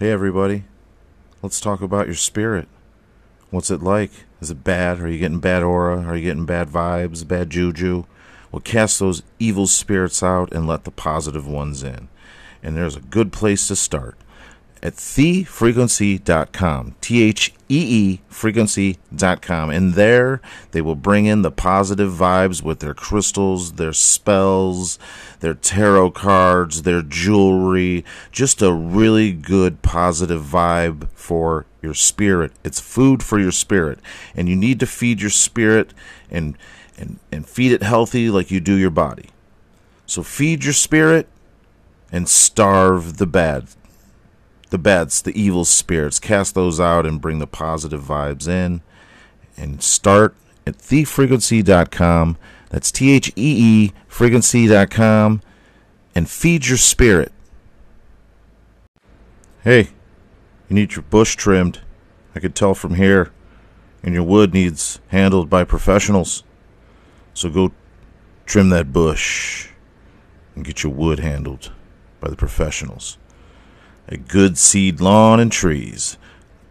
Hey, everybody. Let's talk about your spirit. What's it like? Is it bad? Are you getting bad aura? Are you getting bad vibes, bad juju? Well, cast those evil spirits out and let the positive ones in. And there's a good place to start at thefrequency.com. T H E E frequency.com. And there they will bring in the positive vibes with their crystals, their spells, their tarot cards, their jewelry. Just a really good positive vibe for your spirit. It's food for your spirit. And you need to feed your spirit and and, and feed it healthy like you do your body. So feed your spirit and starve the bad the beds, the evil spirits. Cast those out and bring the positive vibes in. And start at thefrequency.com. That's T H E E frequency.com. And feed your spirit. Hey, you need your bush trimmed. I could tell from here. And your wood needs handled by professionals. So go trim that bush and get your wood handled by the professionals a good seed lawn and trees.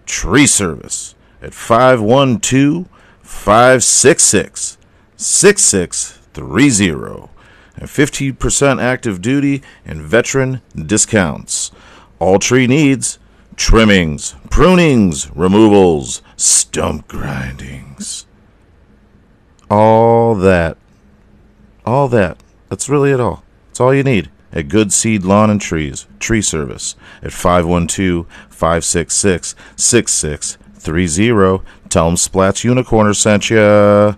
Tree service at 512 566 6630 and 15% active duty and veteran discounts. All tree needs trimmings, prunings, removals, stump grindings. All that. All that. That's really it all. That's all you need at Good Seed Lawn and Trees, Tree Service at 512 566 6630. Tell them Splats Unicorner sent ya.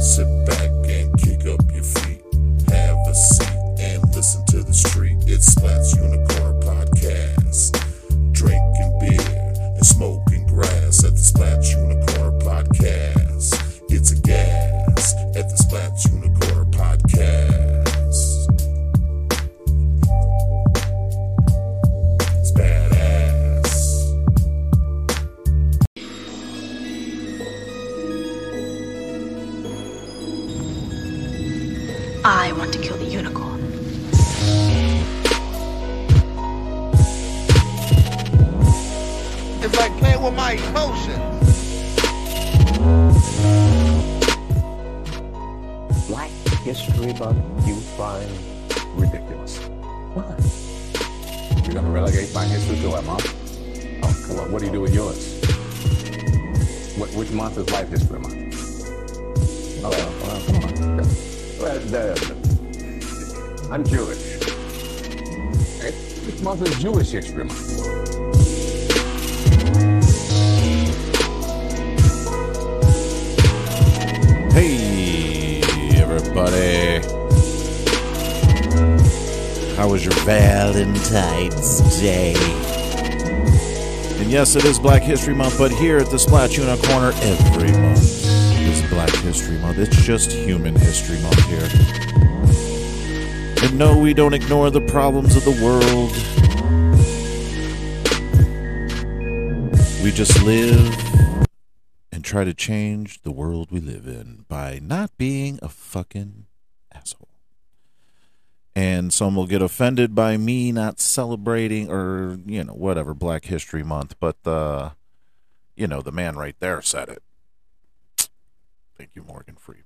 Sit back and kick up your feet. Have a seat and listen to the street. It's Splats Unicorn grass it is Black History Month, but here at the Splash Corner, every month is Black History Month. It's just Human History Month here. And no, we don't ignore the problems of the world. We just live and try to change the world we live in by not being a fucking. And some will get offended by me not celebrating or, you know, whatever, Black History Month, but uh you know, the man right there said it. Thank you, Morgan Freeman.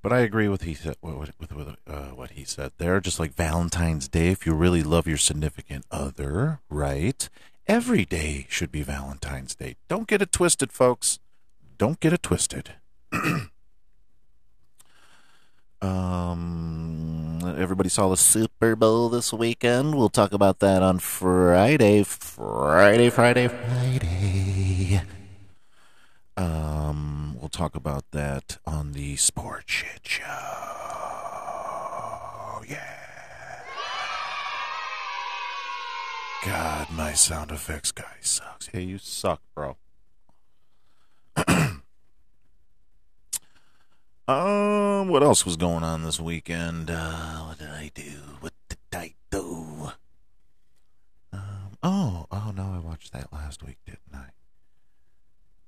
But I agree with he said with with, with uh, what he said there. Just like Valentine's Day, if you really love your significant other, right? Every day should be Valentine's Day. Don't get it twisted, folks. Don't get it twisted. um, everybody saw the Super Bowl this weekend. We'll talk about that on Friday. Friday, Friday, Friday. Um, we'll talk about that on the Sports Shit Show. Yeah. God, my sound effects guy sucks. Hey, you suck, bro. um, what else was going on this weekend? Uh, what did I do? What did I do? Um, oh, oh no, I watched that last week, didn't I?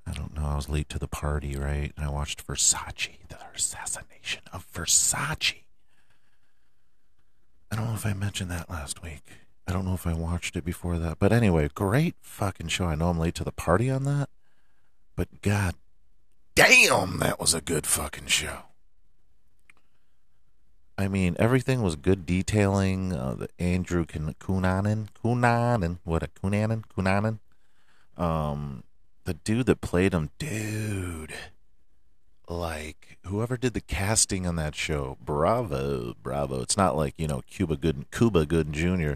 I don't know. I was late to the party, right? And I watched Versace, the assassination of Versace. I don't know if I mentioned that last week. I don't know if I watched it before that. But anyway, great fucking show. I know I'm late to the party on that. But god damn, that was a good fucking show. I mean, everything was good detailing. Uh, the Andrew Kun- Cunanan, Cunanan, what a Cunanan, Cunanan. Um, the dude that played him, dude. Like whoever did the casting on that show, bravo, bravo. It's not like you know Cuba Good, Cuba Gooding Jr.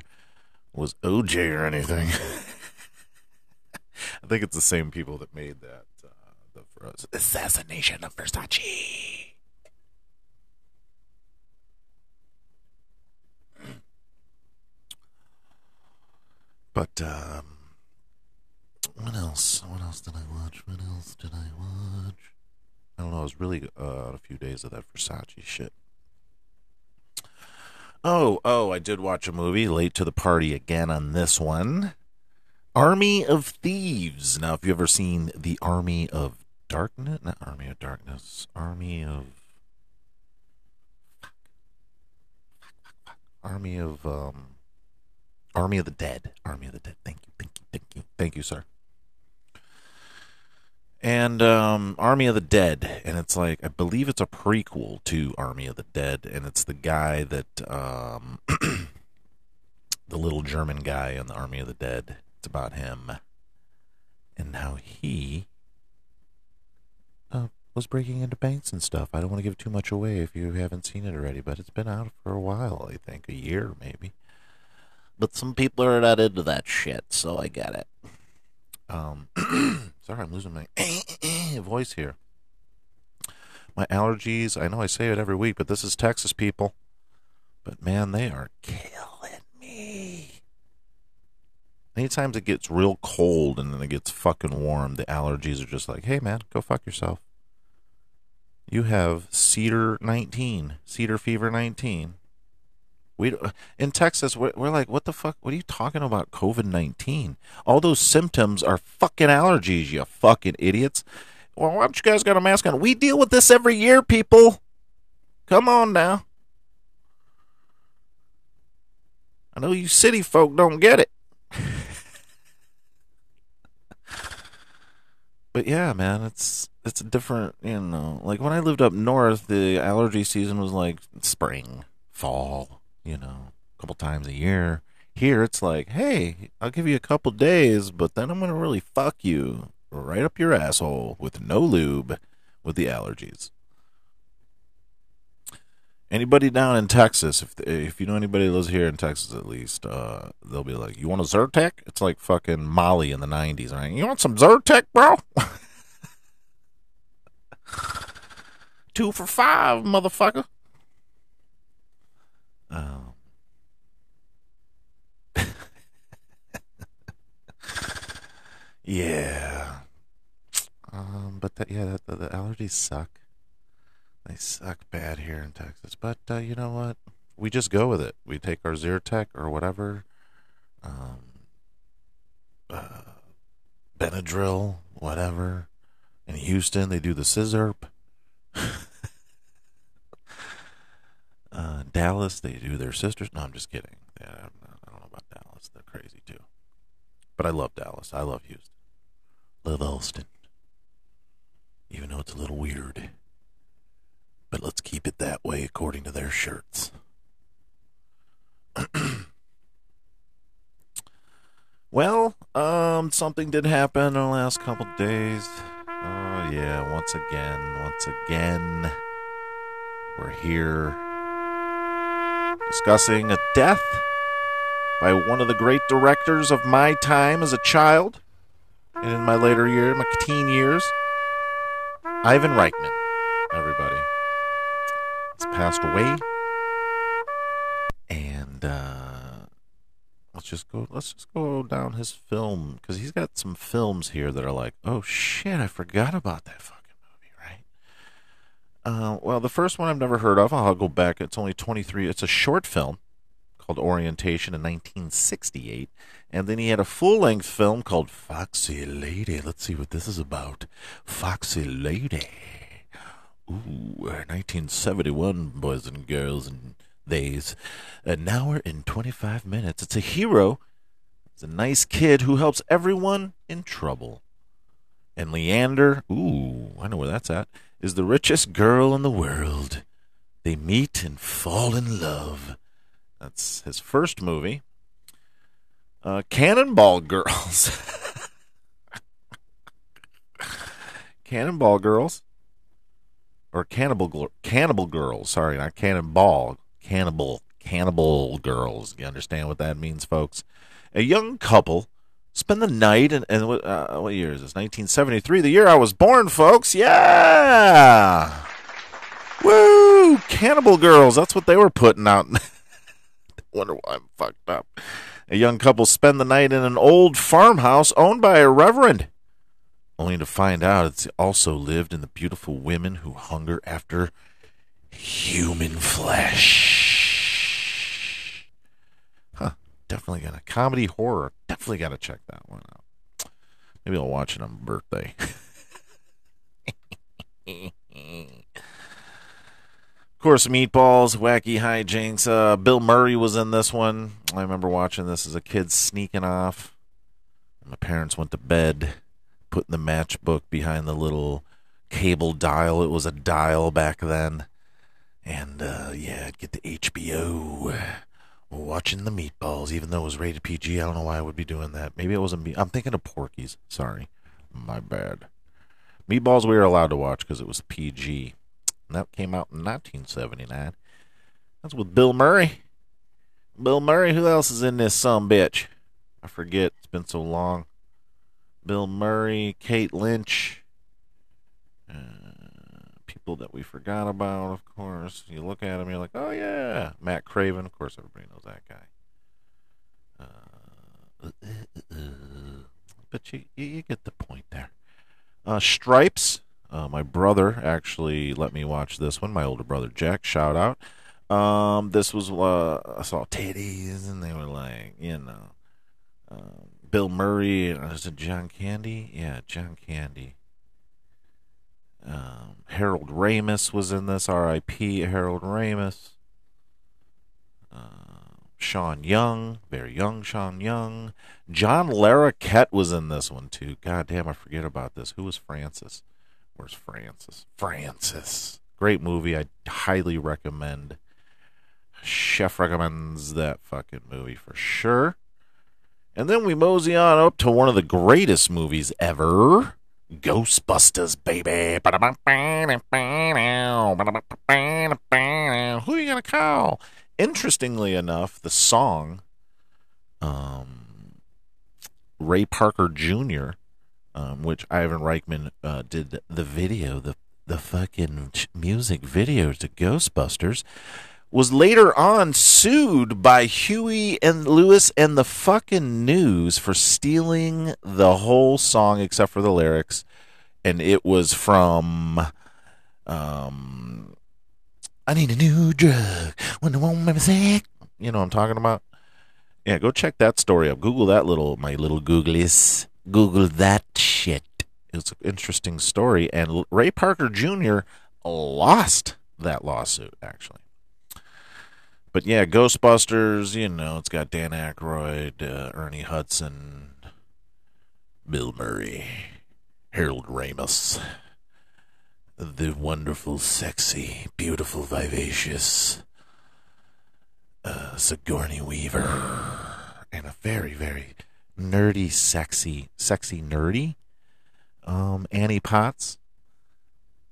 was OJ or anything. I think it's the same people that made that the assassination of Versace. But um, what else? What else did I watch? What else did I watch? I don't know. I was really uh, a few days of that Versace shit. Oh, oh, I did watch a movie. Late to the party again on this one. Army of Thieves. Now, if you ever seen the Army of Darkness, not Army of Darkness, Army of Army of um, Army of the Dead. Army of the Dead. Thank you, thank you, thank you, thank you, sir. And um, Army of the Dead, and it's like I believe it's a prequel to Army of the Dead, and it's the guy that um, the little German guy in the Army of the Dead. It's about him and how he was breaking into banks and stuff. I don't want to give too much away if you haven't seen it already, but it's been out for a while. I think a year maybe. But some people are not into that shit, so I get it. Um, sorry, I'm losing my voice here. My allergies, I know I say it every week, but this is Texas people. But man, they are killing me. Anytime it gets real cold and then it gets fucking warm, the allergies are just like, hey man, go fuck yourself. You have Cedar 19, Cedar Fever 19. We uh, in Texas, we're, we're like, what the fuck? What are you talking about? COVID nineteen? All those symptoms are fucking allergies. You fucking idiots. Well, why don't you guys got a mask on? We deal with this every year, people. Come on now. I know you city folk don't get it. But yeah, man, it's it's a different, you know. Like when I lived up north, the allergy season was like spring, fall, you know, a couple times a year. Here it's like, hey, I'll give you a couple days, but then I'm gonna really fuck you right up your asshole with no lube with the allergies. Anybody down in Texas, if if you know anybody that lives here in Texas at least, uh, they'll be like, "You want a Zyrtec?" It's like fucking Molly in the '90s, right? You want some Zyrtec, bro? Two for five, motherfucker. Um. yeah. Um, but that, yeah, the, the allergies suck. They suck bad here in Texas. But uh, you know what? We just go with it. We take our Zyrtec or whatever. Um, uh, Benadryl, whatever. In Houston, they do the Sizzurp. uh, Dallas, they do their sisters. No, I'm just kidding. Yeah, I don't know about Dallas. They're crazy too. But I love Dallas. I love Houston. Love Austin. Even though it's a little weird. But let's keep it that way according to their shirts. well, um, something did happen in the last couple days. Oh, yeah, once again, once again, we're here discussing a death by one of the great directors of my time as a child and in my later years, my teen years, Ivan Reitman. Everybody, passed away, and uh, let's just go. Let's just go down his film because he's got some films here that are like, oh shit, I forgot about that fucking movie, right? Uh, well, the first one I've never heard of. I'll go back. It's only twenty three. It's a short film called Orientation in 1968. And then he had a full length film called Foxy Lady. Let's see what this is about. Foxy Lady. Ooh, 1971, boys and girls and theys. An hour and 25 minutes. It's a hero. It's a nice kid who helps everyone in trouble. And Leander, ooh, I know where that's at, is the richest girl in the world. They meet and fall in love. That's his first movie. Uh, Cannonball Girls. Cannonball Girls. Or Cannibal Cannibal Girls. Sorry, not Cannonball. Cannibal. Cannibal Girls. You understand what that means, folks? A young couple spend the night and, and uh, what year is this? 1973, the year I was born, folks. Yeah. Woo! Cannibal Girls. That's what they were putting out. Wonder why I'm fucked up. A young couple spend the night in an old farmhouse owned by a reverend, only to find out it's also lived in the beautiful women who hunger after human flesh. Huh. Definitely gonna comedy horror. Definitely gotta check that one out. Maybe I'll watch it on my birthday. Of course, Meatballs, Wacky Hijinks. Uh, Bill Murray was in this one. I remember watching this as a kid, sneaking off. My parents went to bed, putting the matchbook behind the little cable dial. It was a dial back then. And, uh, yeah, I'd get the HBO. Watching the Meatballs, even though it was rated PG. I don't know why I would be doing that. Maybe it wasn't me. I'm thinking of Porky's. Sorry. My bad. Meatballs we were allowed to watch because it was PG. And that came out in 1979. That's with Bill Murray. Bill Murray. Who else is in this some bitch? I forget. It's been so long. Bill Murray, Kate Lynch. Uh, people that we forgot about, of course. You look at him, you're like, oh yeah, Matt Craven. Of course, everybody knows that guy. Uh, but you, you get the point there. Uh, Stripes. Uh, my brother actually let me watch this one. My older brother Jack, shout out. Um, this was uh, I saw titties, and they were like, you know, uh, Bill Murray. Uh, is it John Candy? Yeah, John Candy. Um, Harold Ramis was in this. R.I.P. Harold Ramis. Uh, Sean Young, very young Sean Young. John Larroquette was in this one too. God damn, I forget about this. Who was Francis? Where's Francis? Francis. Great movie. I highly recommend. Chef recommends that fucking movie for sure. And then we mosey on up to one of the greatest movies ever. Ghostbusters, baby. Who are you gonna call? Interestingly enough, the song, um, Ray Parker Jr., um, which Ivan Reitman uh, did the video, the the fucking music video to Ghostbusters, was later on sued by Huey and Lewis and the fucking news for stealing the whole song except for the lyrics, and it was from, um, I need a new drug when I won't make me sick. You know what I'm talking about? Yeah, go check that story up. Google that little my little googlies. Google that shit. It's an interesting story, and Ray Parker Jr. lost that lawsuit actually. But yeah, Ghostbusters. You know, it's got Dan Aykroyd, uh, Ernie Hudson, Bill Murray, Harold Ramis, the wonderful, sexy, beautiful, vivacious uh, Sigourney Weaver, and a very, very nerdy, sexy, sexy, nerdy um, Annie Potts,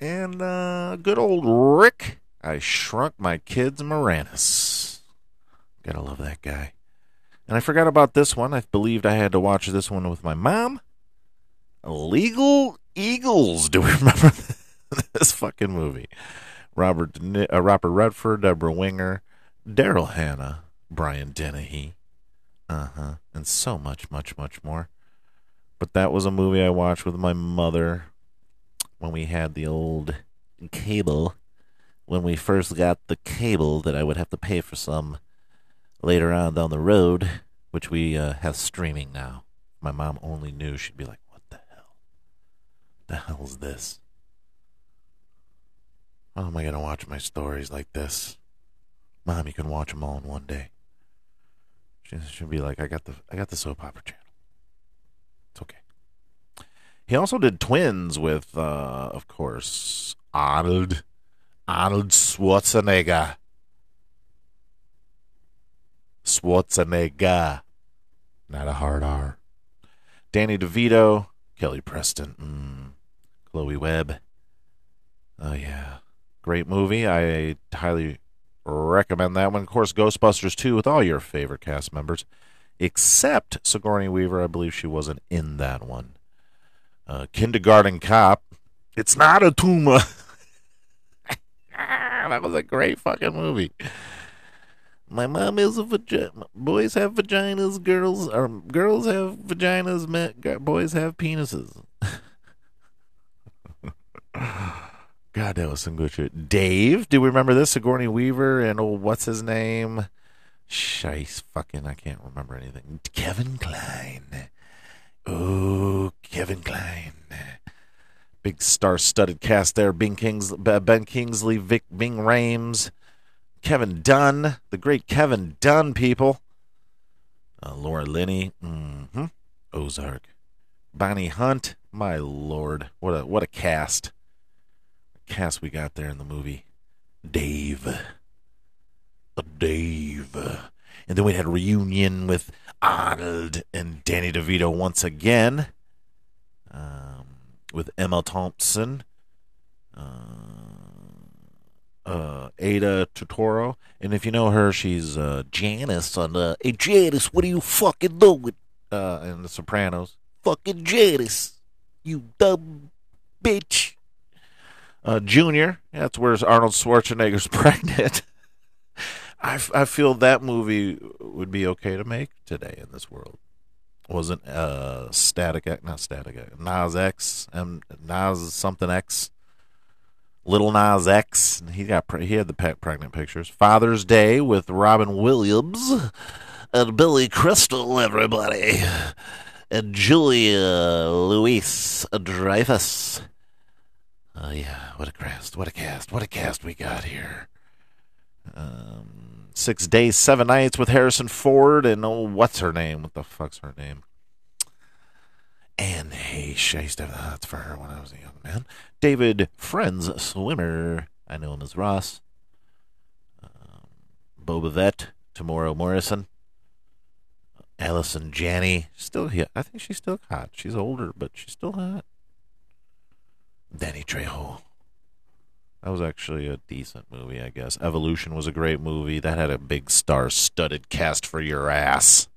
and uh, good old Rick. I shrunk my kids Moranis. Gotta love that guy. And I forgot about this one. I believed I had to watch this one with my mom. Legal Eagles. Do we remember this fucking movie? Robert uh, Robert Redford, Deborah Winger, Daryl Hannah, Brian Dennehy, uh huh, and so much, much, much more. But that was a movie I watched with my mother when we had the old cable. When we first got the cable, that I would have to pay for some later on down the road, which we uh, have streaming now. My mom only knew she'd be like, "What the hell? The hell's this? How am I gonna watch my stories like this?" Mom, you can watch them all in one day. She should be like, "I got the I got the soap opera channel. It's okay." He also did Twins with, uh, of course, Arnold Arnold Schwarzenegger. Schwarzenegger. Not a hard R. Danny DeVito, Kelly Preston, mm, Chloe Webb. Oh, yeah. Great movie. I highly recommend that one. Of course, Ghostbusters 2 with all your favorite cast members, except Sigourney Weaver. I believe she wasn't in that one. Uh, Kindergarten Cop. It's not a tumor. Ah, that was a great fucking movie. My mom is a vagina. Boys have vaginas. Girls or girls have vaginas. Me- boys have penises. God, that was some good shit. Dave, do we remember this? Sigourney Weaver and old what's his name? Shice, fucking, I can't remember anything. Kevin Kline. Oh, Kevin Kline. Big star-studded cast there. Ben, Kings, ben Kingsley, Vic, Ving Rhames, Kevin Dunn, the great Kevin Dunn, people. Uh, Laura Linney, mm-hmm. Ozark, Bonnie Hunt. My lord, what a what a cast! Cast we got there in the movie. Dave, a Dave, and then we had a reunion with Arnold and Danny DeVito once again. Um, with Emma Thompson, uh, uh, Aida Turturro, and if you know her, she's uh, Janice on the. Hey Janice, what are you fucking doing? Uh, in The Sopranos, fucking Janice, you dumb bitch. Uh, Junior, that's where Arnold Schwarzenegger's pregnant. I, I feel that movie would be okay to make today in this world wasn't uh static not static X, Nas X and Nas something X, Little Nas X. He got he had the pregnant pictures. Father's Day with Robin Williams and Billy Crystal, everybody, and Julia Louis Dreyfus. Oh yeah, what a cast! What a cast! What a cast we got here. Six days, seven nights with Harrison Ford and oh, what's her name? What the fuck's her name? Anne Heche. I used for her when I was a young man. David Friends Schwimmer. I know him as Ross. Um, Boba Fett. Temuera Morrison. Allison Janney. Still here. I think she's still hot. She's older, but she's still hot. Danny Trejo. That was actually a decent movie, I guess. Evolution was a great movie. That had a big star studded cast for your ass.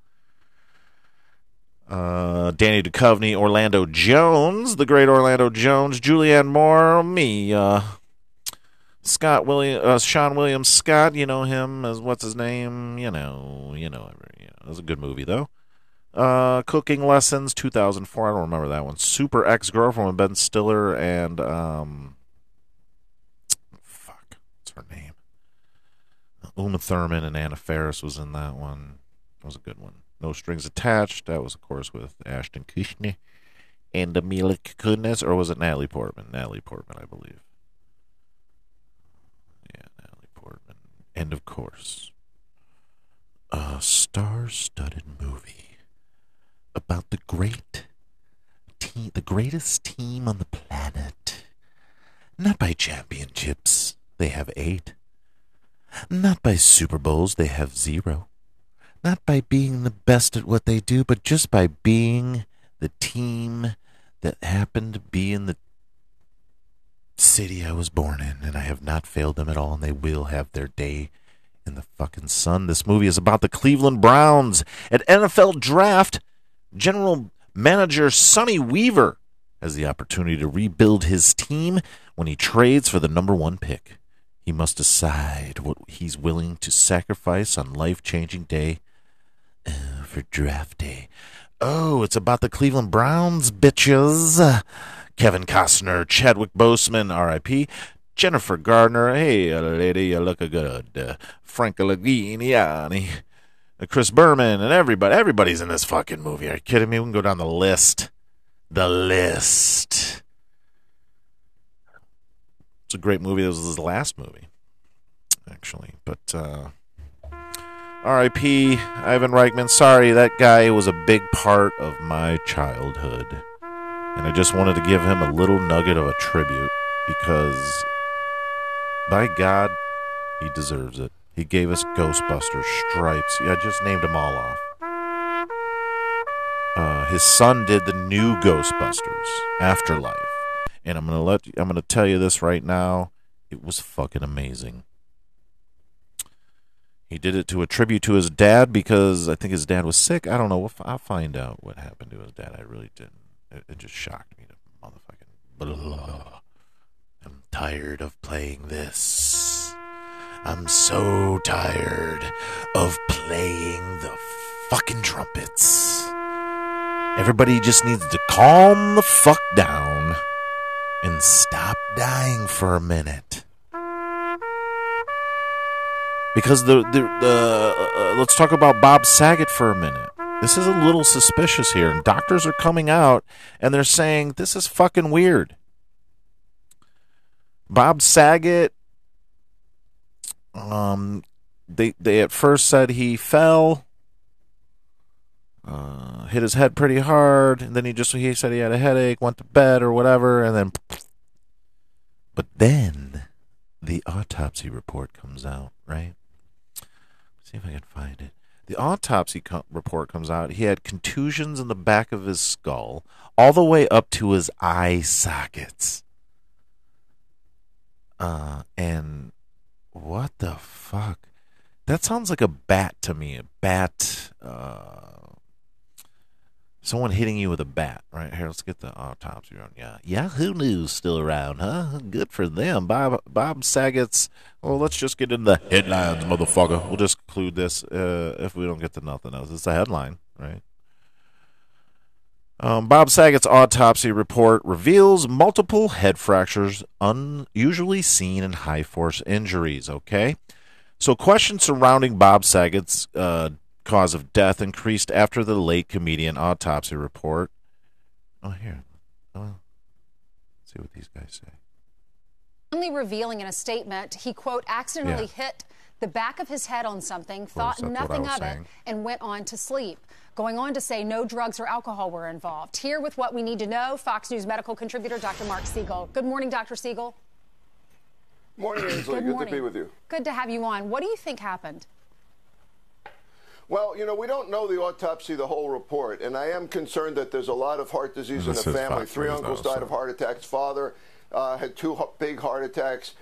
Uh, Danny Duchovny, Orlando Jones, the great Orlando Jones, Julianne Moore, me, uh, Scott William, uh, Sean William Scott. You know him as what's his name? You know, you know, you know. It was a good movie though. Uh, Cooking Lessons, 2004. I don't remember that one. Super Ex Girlfriend with Ben Stiller and um, what's her name? Uma Thurman and Anna Faris was in that one. That was a good one. No Strings Attached. That was, of course, with Ashton Kutcher and Mila Kunis, or was it Natalie Portman? Natalie Portman, I believe. Yeah, Natalie Portman. And, of course, a star-studded movie about the great team, the greatest team on the planet. Not by championships, they have eight. Not by Super Bowls, they have zero not by being the best at what they do, but just by being the team that happened to be in the city I was born in, and I have not failed them at all, and they will have their day in the fucking sun. This movie is about the Cleveland Browns. At NFL Draft, General Manager Sonny Weaver has the opportunity to rebuild his team when he trades for the number one pick. He must decide what he's willing to sacrifice on life changing day uh, for draft day. Oh, it's about the Cleveland Browns, bitches. Kevin Costner, Chadwick Boseman, R.I.P. Jennifer Gardner, hey, lady, you look good. Uh, Frank Laghiniani. Uh, Chris Berman and everybody. Everybody's in this fucking movie. Are you kidding me? We can go down the list. The list. It's a great movie. This was his last movie, actually. But uh, R.I.P. Ivan Reitman. Sorry, that guy was a big part of my childhood, and I just wanted to give him a little nugget of a tribute because, by God, he deserves it. He gave us Ghostbusters, Stripes. I just named them all off. Uh, his son did the new Ghostbusters, Afterlife, and I'm gonna let I'm gonna tell you this right now. It was fucking amazing. He did it to a tribute to his dad because I think his dad was sick. I don't know. I'll find out what happened to his dad. I really didn't. It, it just shocked me to motherfucking blah. I'm tired of playing this. I'm so tired of playing the fucking trumpets. Everybody just needs to calm the fuck down and stop dying for a minute. Because the the, the uh, let's talk about Bob Saget for a minute. This is a little suspicious here, and doctors are coming out and they're saying this is fucking weird. Bob Saget, um, they they at first said he fell, uh, hit his head pretty hard, and then he just he said he had a headache, went to bed or whatever, and then, but then the autopsy report comes out, right? see if I can find it. The autopsy co- report comes out. He had contusions in the back of his skull, all the way up to his eye sockets. Uh, and what the fuck? That sounds like a bat to me. A bat. Uh, someone hitting you with a bat. Right here, let's get the autopsy on. Yeah, Yahoo News still around, huh? Good for them. Bob Bob Saget's. Well, let's just get in the headlines, motherfucker. We'll just include this uh, if we don't get to nothing else. It's a headline, right? Um, Bob Saget's autopsy report reveals multiple head fractures unusually seen in high force injuries. Okay. So, questions surrounding Bob Saget's uh, cause of death increased after the late comedian autopsy report. Oh, here. Oh, let's see what these guys say. Only revealing in a statement he, quote, accidentally Yeah. hit the back of his head on something, thought that's what I nothing of saying. it, and went on to sleep. Going on to say no drugs or alcohol were involved. Here with what we need to know, Fox News medical contributor Dr. Mark Siegel. Good morning, Dr. Siegel. Morning, Ainsley. Good Good, morning. to be with you. Good to have you on. What do you think happened? Well, you know, we don't know the autopsy, the whole report, and I am concerned that there's a lot of heart disease in the family. Three uncles died of heart attacks. Father uh, had two big heart attacks.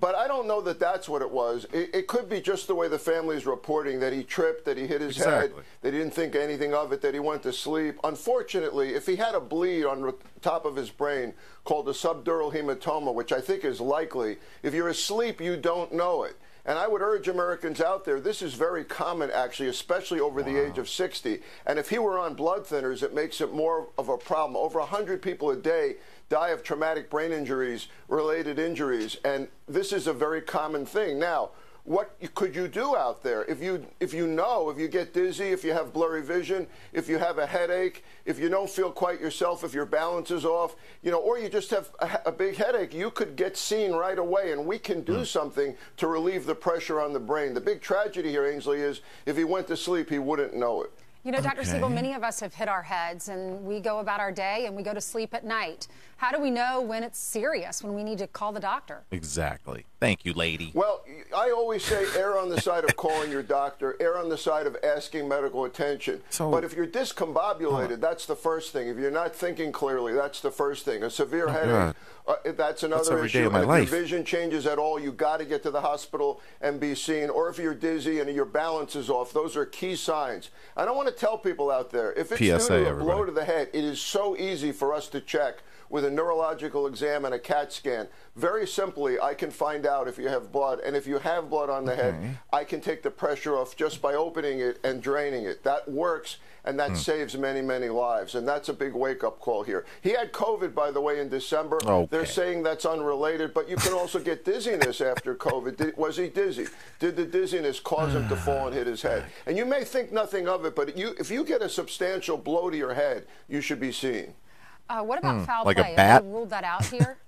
But I don't know that that's what it was. It, it could be just the way the family is reporting that he tripped, that he hit his head, Exactly. that he didn't think anything of it, that he went to sleep. Unfortunately, if he had a bleed on the top of his brain called a subdural hematoma, which I think is likely, if you're asleep, you don't know it. And I would urge Americans out there, this is very common actually, especially over the age of 60. And if he were on blood thinners, it makes it more of a problem. Over 100 people a day die of traumatic brain injuries, related injuries, and this is a very common thing. Now, what could you do out there if you if you know if you get dizzy, if you have blurry vision, if you have a headache, if you don't feel quite yourself, if your balance is off, you know, or you just have a, a big headache, you could get seen right away, and we can do hmm. something to relieve the pressure on the brain. The big tragedy here, Ainsley, is if he went to sleep, he wouldn't know it. You know, Dr. Okay. Siegel, many of us have hit our heads and we go about our day and we go to sleep at night. How do we know when it's serious, when we need to call the doctor? Exactly. Thank you, lady. Well, I always say err on the side of calling your doctor, err on the side of asking medical attention. So- but if you're discombobulated, that's the first thing. If you're not thinking clearly, that's the first thing. A severe headache, uh, that's another every day issue. of my if life. your vision changes at all, you got to get to the hospital and be seen. Or if you're dizzy and your balance is off, those are key signs. I don't want to tell people out there if it's PSA, due to a blow to the head, it is so easy for us to check with a neurological exam and a CAT scan. Very simply, I can find out if you have blood. And if you have blood on the head, I can take the pressure off just by opening it and draining it. That works, and that hmm. saves many, many lives. And that's a big wake up call here. He had COVID, by the way, in December. Okay. They're saying that's unrelated, but you can also get dizziness after COVID. Did, was he dizzy? Did the dizziness cause him to ah, fall and hit his head? And you may think nothing of it, but you, if you get a substantial blow to your head, you should be seen. Uh, what about foul Like a play? bat? Have they ruled that out here?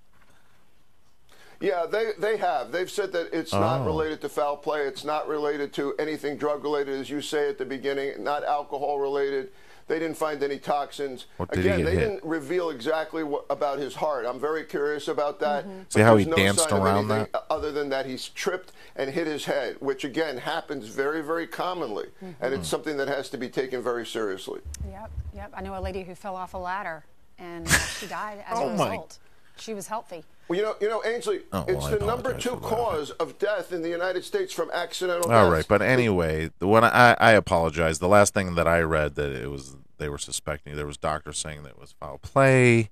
Yeah, they, they have. They've said that it's Oh. not related to foul play. It's not related to anything drug related, as you say at the beginning, not alcohol related. They didn't find any toxins. What did he Again, they hit? didn't reveal exactly what, about his heart. I'm very curious about that. Mm-hmm. See how he no danced around that? Other than that, he's tripped and hit his head, which again happens very, very commonly. And Hmm. it's something that has to be taken very seriously. Yep, yep. I know a lady who fell off a ladder and she died as Oh, a my- result. She was healthy. Well, you know, you know, Ainsley, Oh, it's well, I the number two cause of death in the United States from accidental All deaths. right, but anyway, the one I, I apologize. The last thing that I read that it was they were suspecting there was doctors saying that it was foul play.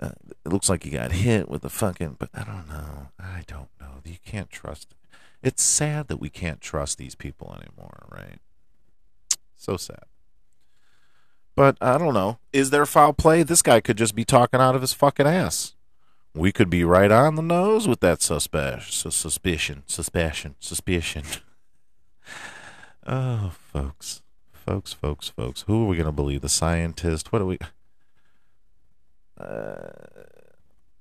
Uh, it looks like he got hit with the fucking, but I don't know. I don't know. You can't trust. It's sad that we can't trust these people anymore, right? So sad. But I don't know. Is there foul play? This guy could just be talking out of his fucking ass. We could be right on the nose with that suspicion, suspicion, suspicion, suspicion. Oh, folks, folks, folks, folks. Who are we gonna believe? The scientist? What are we? Uh,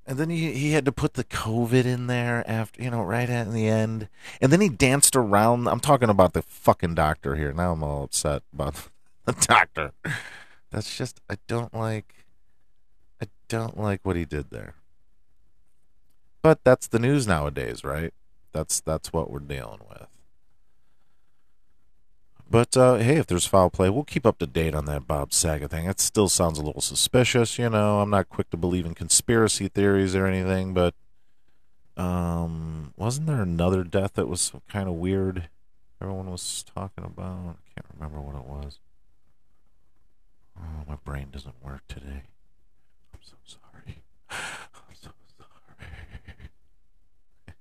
and then he he had to put the COVID in there after you know right at the end, and then he danced around. I'm talking about the fucking doctor here. Now I'm all upset about the doctor. That's just I don't like. I don't like what he did there. But that's the news nowadays, right? That's that's what we're dealing with. But uh, hey, if there's foul play, we'll keep up to date on that Bob Saget thing. It still sounds a little suspicious, you know. I'm not quick to believe in conspiracy theories or anything, but um, wasn't there another death that was kind of weird? Everyone was talking about. I can't remember what it was. Oh, my brain doesn't work today. I'm so sorry. I'm so sorry.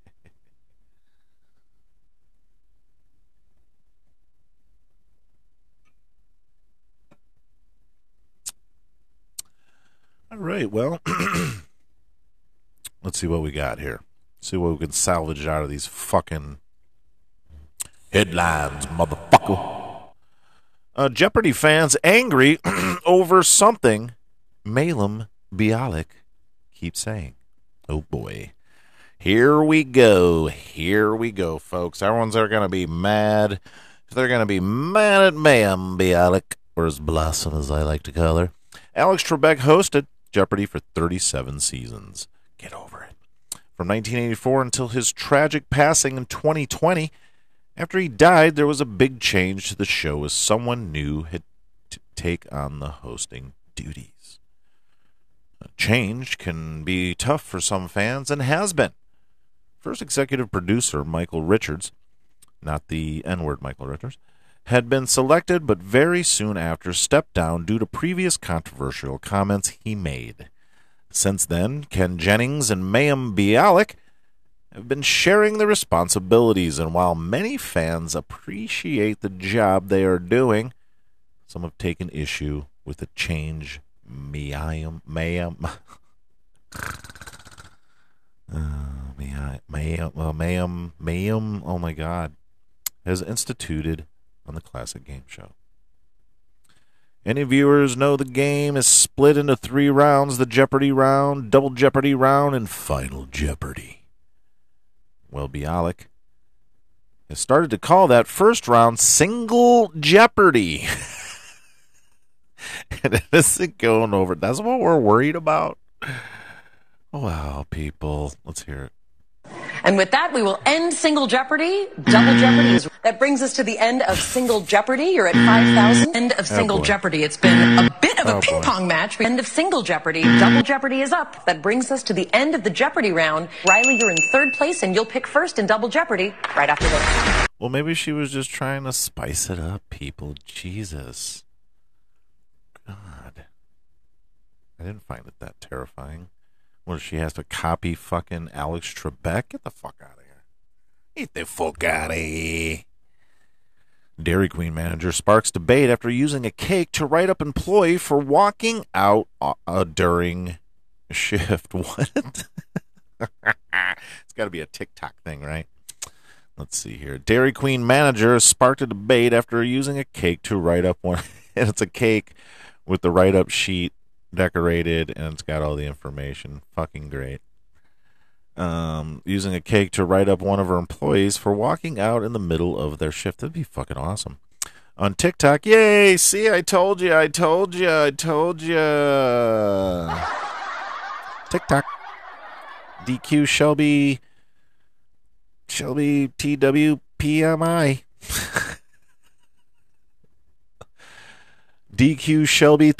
All right, well, let's see what we got here. See what we can salvage out of these fucking headlines, motherfucker. Uh, Jeopardy fans angry over something Mayim Bialik keeps saying. Oh boy. Here we go. Here we go, folks. Everyone's are going to be mad. They're going to be mad at Mayhem Bialik, or as Blossom as I like to call her. Alex Trebek hosted Jeopardy for 37 seasons. Get over it. From 1984 until his tragic passing in 2020, after he died, there was a big change to the show as someone new had to take on the hosting duties. A change can be tough for some fans and has been. First executive producer Michael Richards, not the N word Michael Richards, had been selected but very soon after stepped down due to previous controversial comments he made. Since then, Ken Jennings and Mayim Bialik have been sharing the responsibilities, and while many fans appreciate the job they are doing, some have taken issue with the change Mayim Mayim uh, uh, Mayim Mayim oh my god has instituted on the classic game show. Any viewers know the game is split into three rounds the Jeopardy round, Double Jeopardy round, and Final Jeopardy. Well, Bialik has started to call that first round Single Jeopardy. and it isn't going over. That's what we're worried about. Wow, people. Let's hear it. And with that, we will end Single Jeopardy. Double Jeopardy is. That brings us to the end of Single Jeopardy. You're at 5,000. End of oh, Single boy. Jeopardy. It's been a bit of a Oh, ping boy. pong match. End of Single Jeopardy. Double Jeopardy is up. That brings us to the end of the Jeopardy round. Riley, you're in third place, and you'll pick first in Double Jeopardy right after this. Well, maybe she was just trying to spice it up, people. Jesus. God. I didn't find it that terrifying. What she has to copy fucking Alex Trebek? Get the fuck out of here. Get the fuck out of here. Dairy Queen manager sparks debate after using a cake to write up employee for walking out uh, during shift. What? it's got to be a TikTok thing, right? Let's see here. Dairy Queen manager sparked a debate after using a cake to write up one. and it's a cake with the write up sheet decorated and it's got all the information. Fucking great. Um, using a cake to write up one of her employees for walking out in the middle of their shift. That'd be fucking awesome. On TikTok, yay! See, I told you, I told you, I told you. TikTok. DQ Shelby. Shelby TWPMI. DQ Shelby.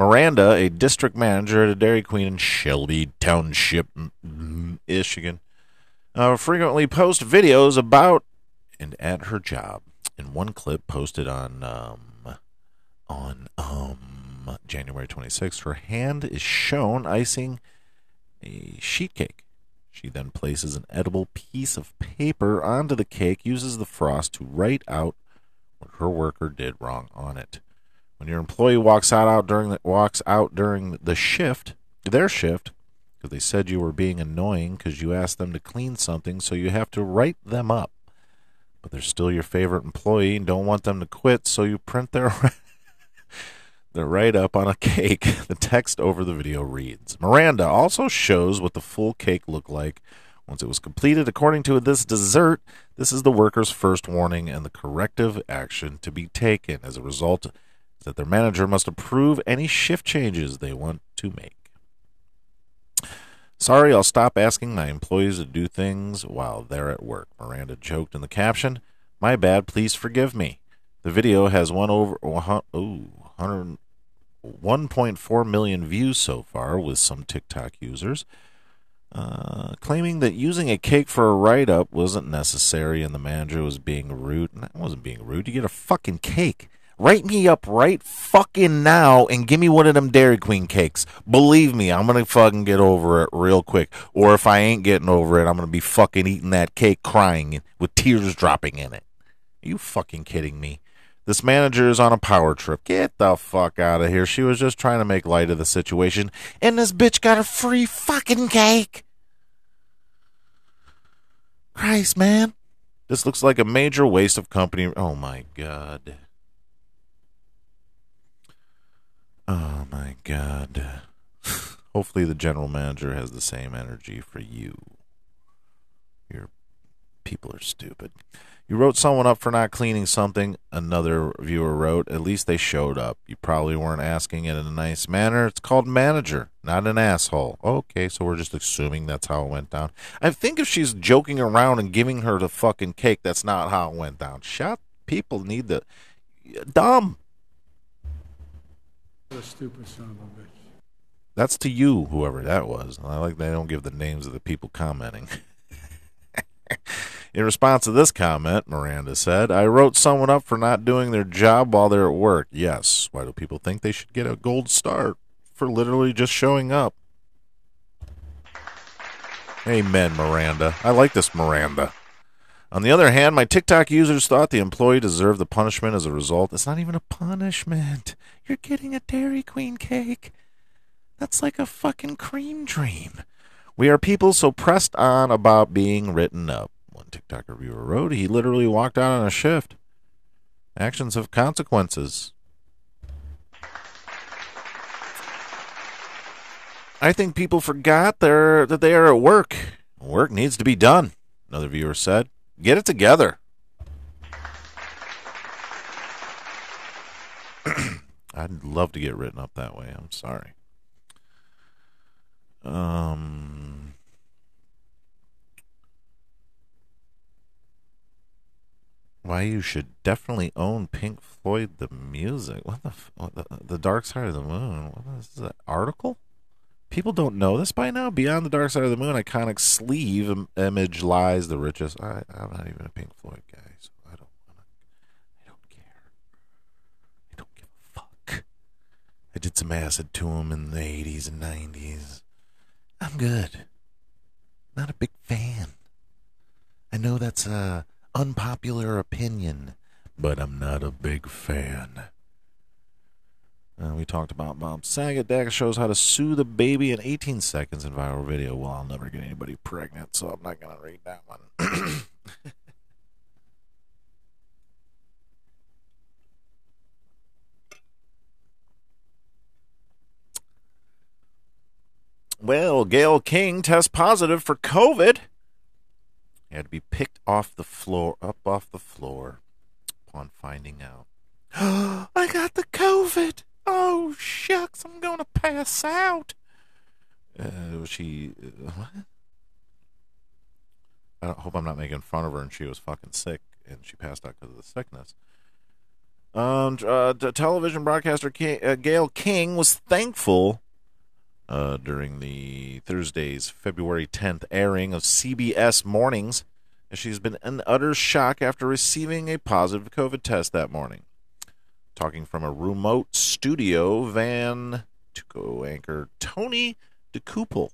Miranda, a district manager at a Dairy Queen in Shelby Township, Michigan, uh, frequently posts videos about and at her job. In one clip posted on um, on um, January 26th, her hand is shown icing a sheet cake. She then places an edible piece of paper onto the cake, uses the frost to write out what her worker did wrong on it. When your employee walks out, out during the, walks out during the shift, their shift, because they said you were being annoying because you asked them to clean something, so you have to write them up. But they're still your favorite employee and don't want them to quit, so you print their their write up on a cake. The text over the video reads Miranda also shows what the full cake looked like once it was completed. According to this dessert, this is the worker's first warning and the corrective action to be taken. As a result, that their manager must approve any shift changes they want to make. Sorry, I'll stop asking my employees to do things while they're at work. Miranda joked in the caption. My bad, please forgive me. The video has one over oh, 1.4 million views so far with some TikTok users. Uh, claiming that using a cake for a write up wasn't necessary and the manager was being rude. And I wasn't being rude. You get a fucking cake. Write me up right fucking now and give me one of them Dairy Queen cakes. Believe me, I'm gonna fucking get over it real quick. Or if I ain't getting over it, I'm gonna be fucking eating that cake crying with tears dropping in it. Are you fucking kidding me? This manager is on a power trip. Get the fuck out of here. She was just trying to make light of the situation. And this bitch got a free fucking cake. Christ, man. This looks like a major waste of company. Oh my god. Oh my god. Hopefully the general manager has the same energy for you. Your people are stupid. You wrote someone up for not cleaning something, another viewer wrote. At least they showed up. You probably weren't asking it in a nice manner. It's called manager, not an asshole. Okay, so we're just assuming that's how it went down. I think if she's joking around and giving her the fucking cake, that's not how it went down. Shut people need the dumb. A stupid son of a bitch. That's to you, whoever that was. I like they don't give the names of the people commenting. In response to this comment, Miranda said, I wrote someone up for not doing their job while they're at work. Yes. Why do people think they should get a gold star for literally just showing up? Amen, Miranda. I like this Miranda. On the other hand, my TikTok users thought the employee deserved the punishment as a result. It's not even a punishment. You're getting a Dairy Queen cake. That's like a fucking cream dream. We are people so pressed on about being written up. One TikTok reviewer wrote, he literally walked out on a shift. Actions have consequences. I think people forgot that they are at work. Work needs to be done, another viewer said. Get it together. I'd love to get written up that way. I'm sorry. Um, why you should definitely own Pink Floyd the music. What the, what the the Dark Side of the Moon? What is that article? People don't know this by now. Beyond the Dark Side of the Moon, iconic sleeve Im- image lies the richest. I, I'm not even a Pink Floyd guy, so I don't. wanna. I don't care. I don't give a fuck. I did some acid to him in the 80s and 90s. I'm good. Not a big fan. I know that's a unpopular opinion, but I'm not a big fan. Uh, we talked about Bob Saget. Shows how to soothe a baby in 18 seconds in viral video. Well, I'll never get anybody pregnant, so I'm not going to read that one. well, Gayle King tests positive for COVID. He had to be picked off the floor, up off the floor, upon finding out. I got the COVID. Oh shucks, I'm gonna pass out. Uh, she uh, what? I hope I'm not making fun of her, and she was fucking sick, and she passed out because of the sickness. Um, uh, television broadcaster uh, Gayle King was thankful uh, during the Thursday's February 10th airing of CBS Mornings, as she's been in utter shock after receiving a positive COVID test that morning. Talking from a remote studio, Van Tuco anchor Tony Dokoupil.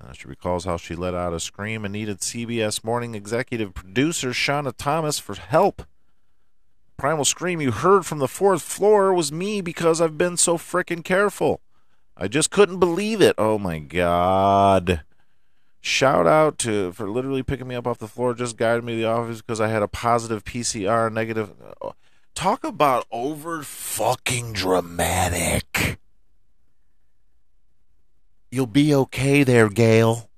Uh, she recalls how she let out a scream and needed CBS Morning executive producer Shawna Thomas for help. Primal scream you heard from the fourth floor was me because I've been so frickin' careful. I just couldn't believe it. Oh my god. Shout out to for literally picking me up off the floor, just guided me to the office because I had a positive PCR negative. Talk about over fucking dramatic. You'll be okay there, Gayle.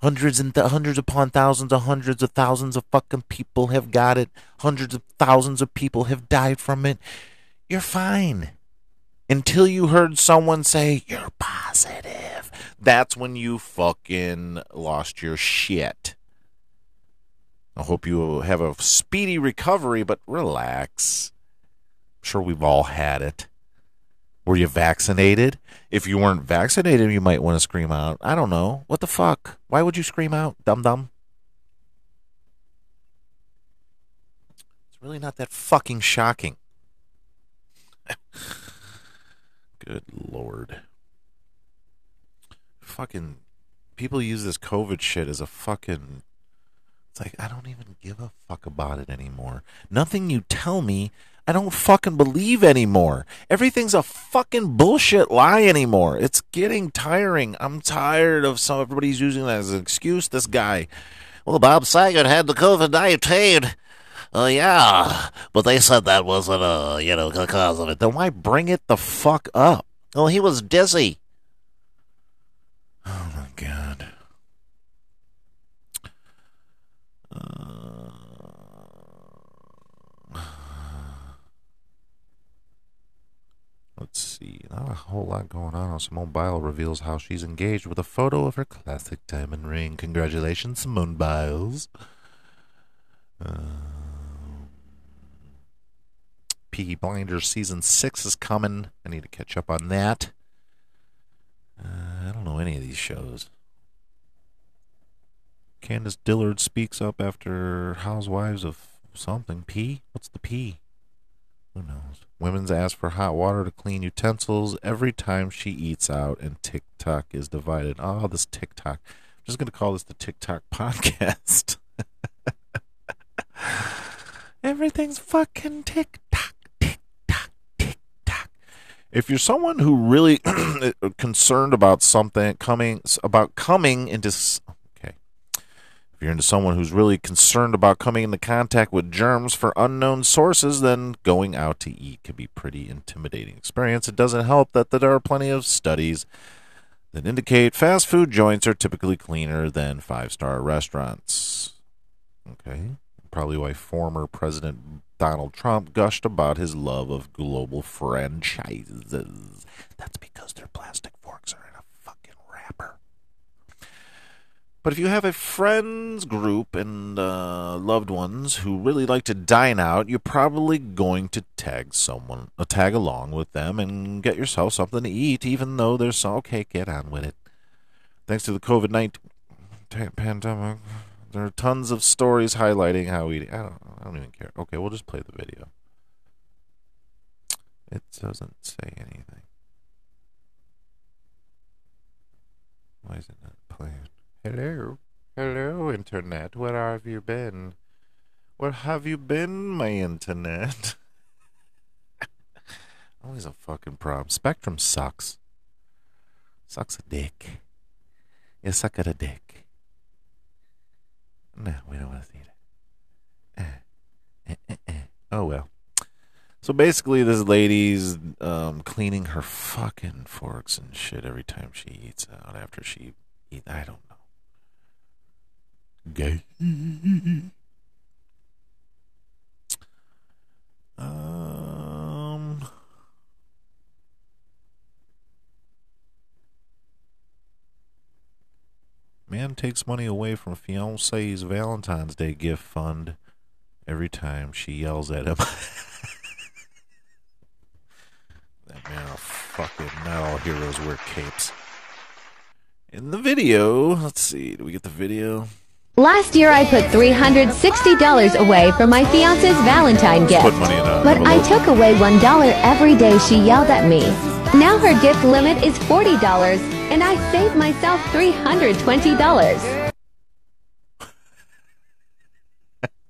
Hundreds and th- hundreds upon thousands of hundreds of thousands of fucking people have got it. Hundreds of thousands of people have died from it. You're fine. Until you heard someone say, You're positive. That's when you fucking lost your shit. I hope you have a speedy recovery, but relax. I'm sure we've all had it. Were you vaccinated? If you weren't vaccinated, you might want to scream out. I don't know. What the fuck? Why would you scream out? Dum dum. It's really not that fucking shocking. Good lord. Fucking people use this COVID shit as a fucking it's like I don't even give a fuck about it anymore. Nothing you tell me, I don't fucking believe anymore. Everything's a fucking bullshit lie anymore. It's getting tiring. I'm tired of some everybody's using that as an excuse. This guy. Well, Bob Saget had the COVID nineteen. Uh, yeah, but they said that wasn't uh, you know, because of it. Then why bring it the fuck up? Well, he was dizzy. Oh my god. Let's see. Not a whole lot going on. Simone Biles reveals how she's engaged with a photo of her classic diamond ring. Congratulations, Simone Biles. Um, Peaky Blinders season six is coming. I need to catch up on that. Uh, I don't know any of these shows. Candiace Dillard speaks up after Housewives of something. P? What's the P? Who knows? Women's ask for hot water to clean utensils every time she eats out, and TikTok is divided. Oh, this TikTok. I'm just going to call this the TikTok podcast. Everything's fucking TikTok, TikTok, TikTok. If you're someone who really concerned about something coming about coming into if you're into someone who's really concerned about coming into contact with germs for unknown sources, then going out to eat can be pretty intimidating experience. It doesn't help that there are plenty of studies that indicate fast food joints are typically cleaner than five-star restaurants. Okay. Probably why former President Donald Trump gushed about his love of global franchises. That's because their plastic forks are in a fucking wrapper. But if you have a friends group and uh, loved ones who really like to dine out, you're probably going to tag someone, uh, tag along with them, and get yourself something to eat, even though there's some. Okay, get on with it. Thanks to the COVID nineteen pandemic, there are tons of stories highlighting how eating. I don't. I don't even care. Okay, we'll just play the video. It doesn't say anything. Why is it not playing? Hello? Hello, Internet. Where have you been? Where have you been, my Internet? Always a fucking problem. Spectrum sucks. Sucks a dick. You suck at a dick. No, we don't want to see that. Eh, eh, eh. Oh well. So basically, this lady's um, cleaning her fucking forks and shit every time she eats out after she eat. I don't. Gay. Um. Man takes money away from fiance's Valentine's Day gift fund every time she yells at him. that man, fucking not all heroes wear capes. In the video, let's see, do we get the video? Last year, I put $360 away for my fiance's Valentine gift. Put money in a But I took away $1 every day she yelled at me. Now her gift limit is $40, and I saved myself $320.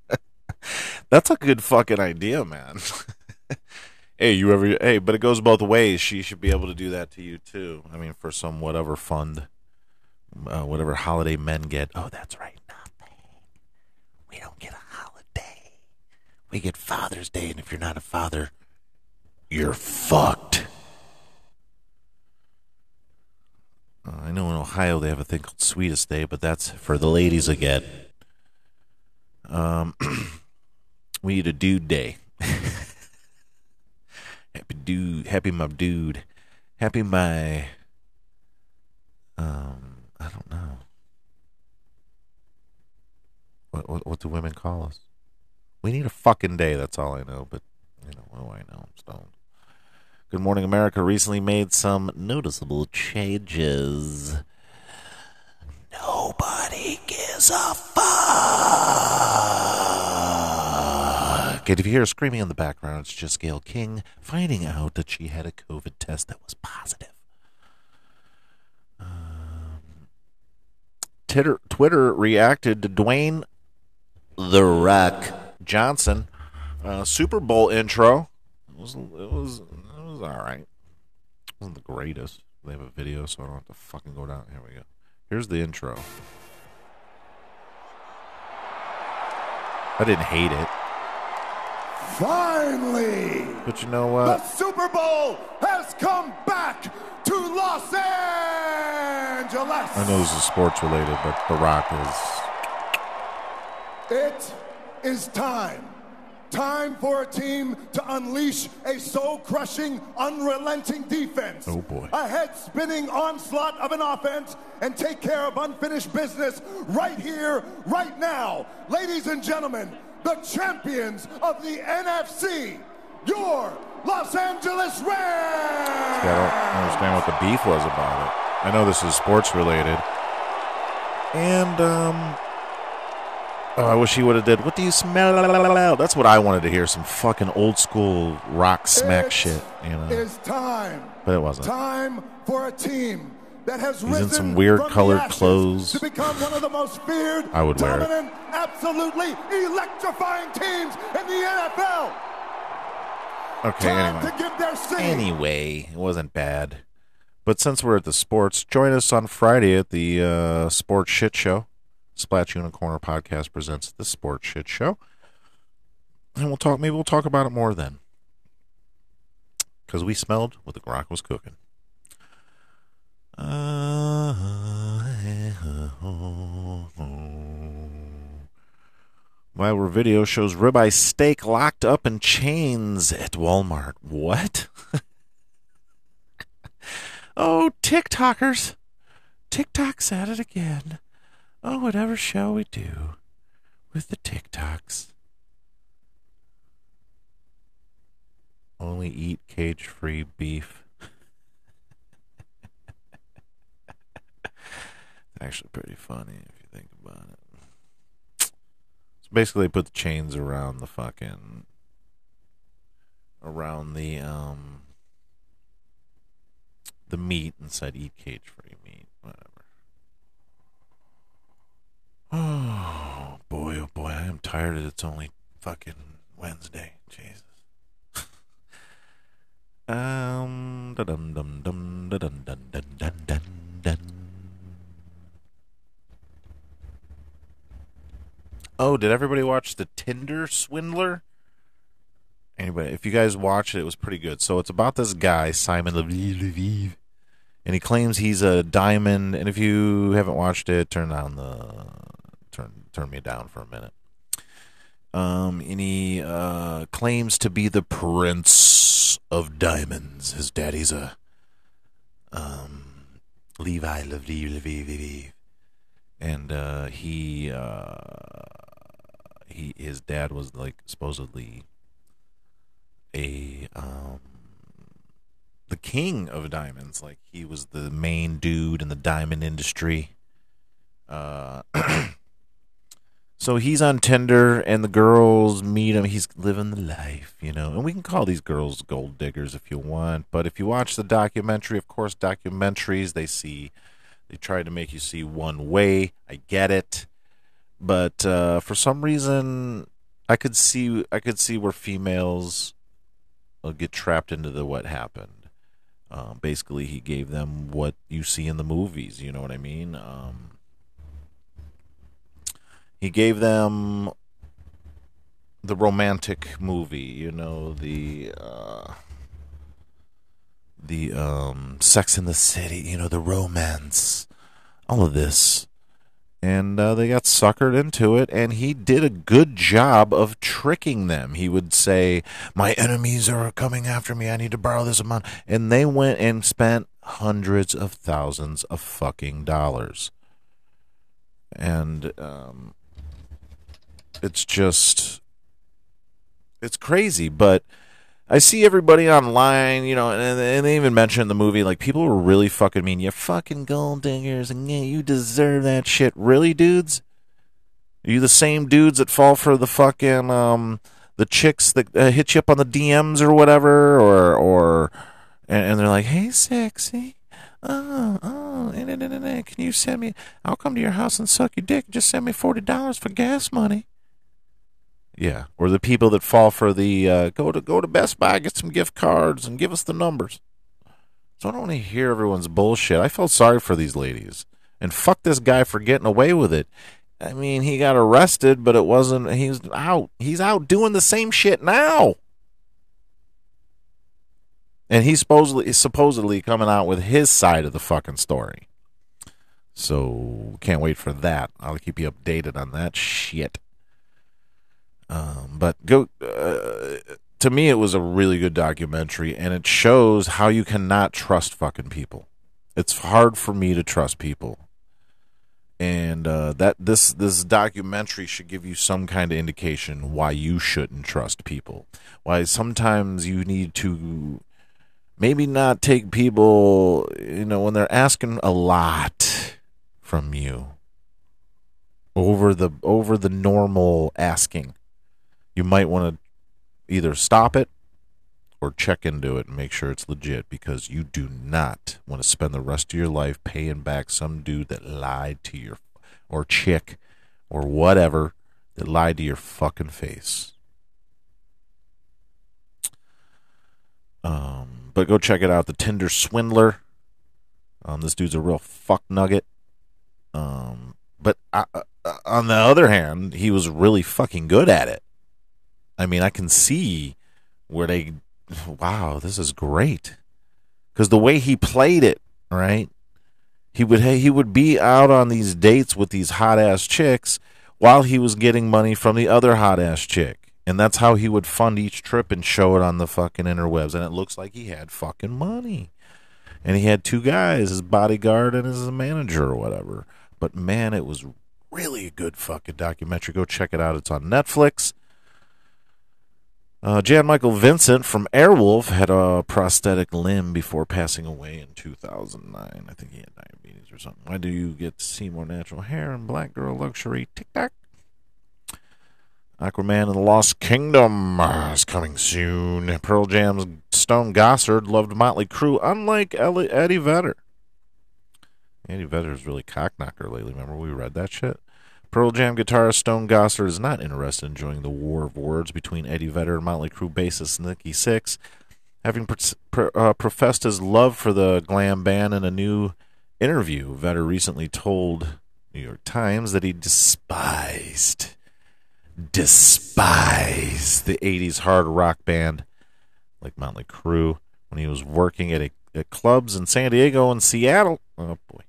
That's a good fucking idea, man. hey, you ever? Hey, but it goes both ways. She should be able to do that to you too. I mean, for some whatever fund, uh, whatever holiday men get. Oh, that's right. We don't get a holiday. We get Father's Day, and if you're not a father, you're fucked. Uh, I know in Ohio they have a thing called Sweetest Day, but that's for the ladies again. Um, we need a dude day. happy dude, happy my dude, happy my. Um, I don't know. What what what do women call us? We need a fucking day. That's all I know. But you know, do I know? I'm stoned. Good Morning America recently made some noticeable changes. Nobody gives a fuck. If you hear screaming in the background, it's just Gayle King finding out that she had a COVID test that was positive. Um, Titter, Twitter reacted to Dwayne The Rock Johnson uh, Super Bowl intro. It was it was it was all right. It wasn't the greatest. They have a video, so I don't have to fucking go down. Here we go. Here's the intro. I didn't hate it, Finally, but you know what? the? Super Bowl has come back to Los Angeles. I know this is sports related, but The Rock is. It is time. Time for a team to unleash a soul crushing, unrelenting defense. Oh, boy. A head spinning onslaught of an offense and take care of unfinished business right here, right now. Ladies and gentlemen, the champions of the NFC, your Los Angeles Rams. I don't understand what the beef was about it. I know this is sports related, and um, oh, I wish he would have did. What do you smell? That's what I wanted to hear. Some fucking old school rock smack It shit, you know. is time. But it wasn't. Time for a team that has He's in some weird colored clothes. to become one of the most feared, I would wear it. absolutely electrifying teams in the NFL. Okay, Time anyway. to give their. Anyway, it wasn't bad. But since we're at the sports, join us on Friday at the uh, Sports Shit Show. Splash Unicorner podcast presents the Sports Shit Show, and we'll talk. Maybe we'll talk about it more then, because we smelled what the Rock was cooking. Viral video shows ribeye steak locked up in chains at Walmart. What? oh, TikTokers. TikTok's at it again. Oh, whatever shall we do with the TikToks? Only eat cage free beef. Actually, pretty funny if you think about it. So basically, they put the chains around the fucking around the um the meat and said eat cage free meat, whatever. Oh boy, oh boy, I am tired. It's only fucking Wednesday. Jesus. um, da dum dum dum da dum dun dun dun dun. Oh, did everybody watch the Tinder Swindler? Anybody, if you guys watched it, it was pretty good. So it's about this guy, Simon Leviev, and he claims he's a diamond. And if you haven't watched it, turn on the turn turn me down for a minute. Um, he uh, claims to be the prince of diamonds. His daddy's a um, Levi Leviev, Leviev, Leviev. and uh, he uh, he his dad was like supposedly a um the king of diamonds like he was the main dude in the diamond industry uh so he's on Tinder and the girls meet him he's living the life you know and we can call these girls gold diggers if you want but if you watch the documentary of course documentaries they see they try to make you see one way i get it but uh for some reason i could see i could see where females uh, get trapped into the what happened. Um, basically, he gave them what you see in the movies. You know what I mean? Um, he gave them the romantic movie. You know the uh, the um, Sex in the City. You know the romance. All of this and uh, they got suckered into it and he did a good job of tricking them he would say my enemies are coming after me i need to borrow this amount and they went and spent hundreds of thousands of fucking dollars and um, it's just it's crazy but I see everybody online, you know, and, and they even mentioned the movie, like, people were really fucking mean. You fucking gold diggers, and yeah, you deserve that shit. Really, dudes? Are you the same dudes that fall for the fucking, um, the chicks that uh, hit you up on the DMs or whatever? Or, or, and, and they're like, hey, sexy. Oh, oh, eh, eh, eh, can you send me? I'll come to your house and suck your dick. Just send me $40 for gas money. Yeah, or the people that fall for the uh, go to go to Best Buy, get some gift cards, and give us the numbers. So I don't want to hear everyone's bullshit. I felt sorry for these ladies, and fuck this guy for getting away with it. I mean, he got arrested, but it wasn't. He's out. He's out doing the same shit now, and he's supposedly supposedly coming out with his side of the fucking story. So can't wait for that. I'll keep you updated on that shit. Um, but go uh, to me, it was a really good documentary, and it shows how you cannot trust fucking people. It's hard for me to trust people, and uh, that this this documentary should give you some kind of indication why you shouldn't trust people. Why sometimes you need to maybe not take people, you know, when they're asking a lot from you over the over the normal asking you might want to either stop it or check into it and make sure it's legit because you do not want to spend the rest of your life paying back some dude that lied to your or chick or whatever that lied to your fucking face. Um, but go check it out. The Tinder Swindler. Um, this dude's a real fuck nugget. Um, but uh, uh, on the other hand, he was really fucking good at it. I mean, I can see where they, wow, this is great, because the way he played it, right? He would he would be out on these dates with these hot ass chicks while he was getting money from the other hot ass chick, and that's how he would fund each trip and show it on the fucking interwebs, and it looks like he had fucking money, and he had two guys, his bodyguard and his manager or whatever. But man, it was really a good fucking documentary. Go check it out. It's on Netflix. Uh, Jan Michael Vincent from Airwolf had a prosthetic limb before passing away in 2009. I think he had diabetes or something. Why do you get to see more natural hair in Black Girl Luxury? Tic Tac. Aquaman and the Lost Kingdom uh, is coming soon. Pearl Jam's Stone Gossard loved Motley Crue, unlike Eddie Vedder. Eddie Vedder's really cockknocker lately. Remember we read that shit? Pearl Jam guitarist Stone Gossard is not interested in joining the war of words between Eddie Vedder and Motley Crue bassist Nikki Sixx. Having uh, professed his love for the glam band in a new interview, Vedder recently told New York Times that he despised, despised the 80s hard rock band like Motley Crue when he was working at, a, at clubs in San Diego and Seattle. Oh, boy.